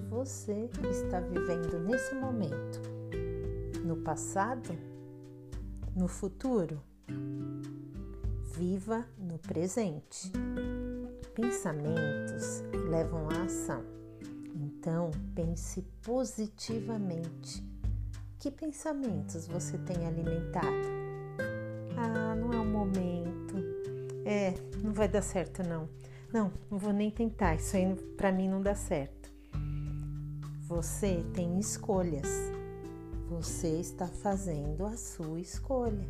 você está vivendo nesse momento? No passado? No futuro? Viva no presente. Pensamentos levam à ação. Então, pense positivamente. Que pensamentos você tem alimentado? Ah, não é o momento. É, não vai dar certo não. Não, não vou nem tentar. Isso aí para mim não dá certo. Você tem escolhas. Você está fazendo a sua escolha.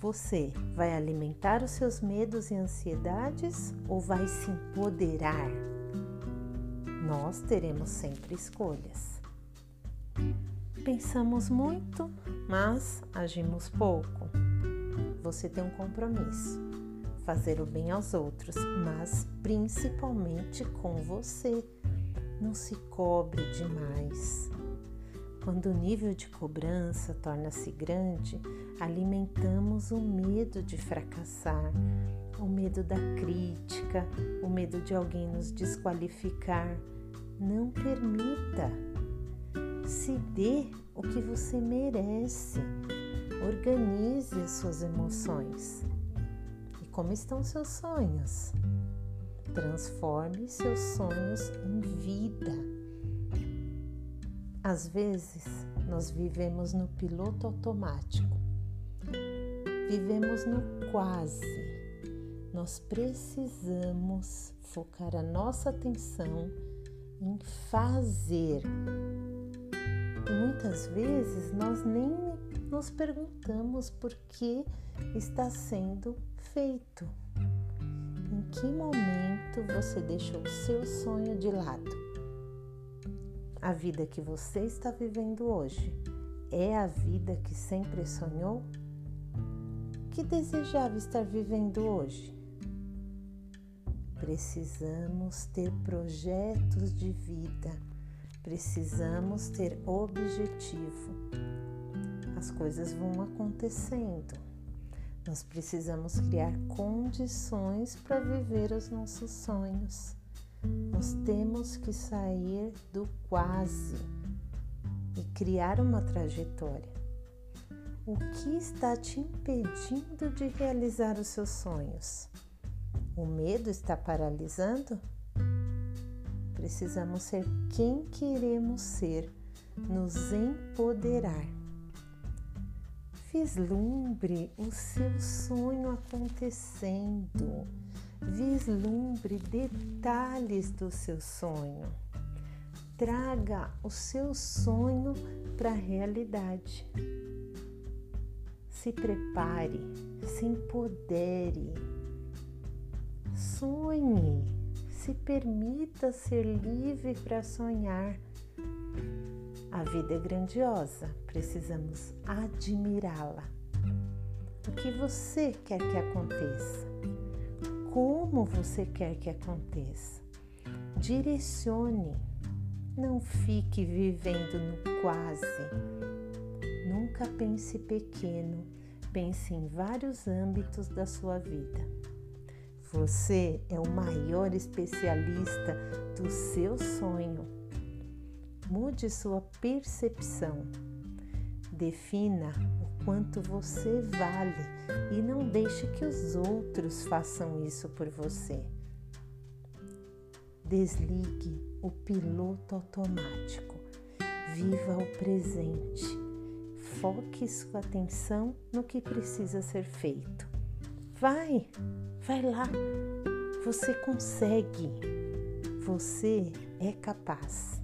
Você vai alimentar os seus medos e ansiedades ou vai se empoderar? Nós teremos sempre escolhas. Pensamos muito, mas agimos pouco. Você tem um compromisso: fazer o bem aos outros, mas principalmente com você. Não se cobre demais. Quando o nível de cobrança torna-se grande, alimentamos o medo de fracassar, o medo da crítica, o medo de alguém nos desqualificar. Não permita. Se dê o que você merece. Organize as suas emoções. E como estão seus sonhos? Transforme seus sonhos em vida. Às vezes, nós vivemos no piloto automático, vivemos no quase. Nós precisamos focar a nossa atenção em fazer. E muitas vezes nós nem nos perguntamos por que está sendo feito. Que momento você deixou o seu sonho de lado? A vida que você está vivendo hoje é a vida que sempre sonhou? Que desejava estar vivendo hoje? Precisamos ter projetos de vida, precisamos ter objetivo. As coisas vão acontecendo. Nós precisamos criar condições para viver os nossos sonhos. Nós temos que sair do quase e criar uma trajetória. O que está te impedindo de realizar os seus sonhos? O medo está paralisando? Precisamos ser quem queremos ser, nos empoderar. Vislumbre o seu sonho acontecendo Vislumbre detalhes do seu sonho. Traga o seu sonho para a realidade. Se prepare, se empodere, sonhe, se permita ser livre para sonhar. A vida é grandiosa, precisamos admirá-la. O que você quer que aconteça? como você quer que aconteça. Direcione, não fique vivendo no quase. Nunca pense pequeno, pense em vários âmbitos da sua vida. Você é o maior especialista do seu sonho. Mude sua percepção. Defina quanto você vale e não deixe que os outros façam isso por você. Desligue o piloto automático. Viva o presente. Foque sua atenção no que precisa ser feito. Vai, vai lá. Você consegue. Você é capaz.